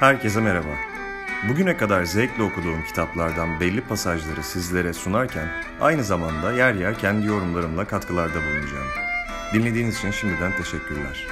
Herkese merhaba. Bugüne kadar zevkle okuduğum kitaplardan belli pasajları sizlere sunarken aynı zamanda yer yer kendi yorumlarımla katkılarda bulunacağım. Dinlediğiniz için şimdiden teşekkürler.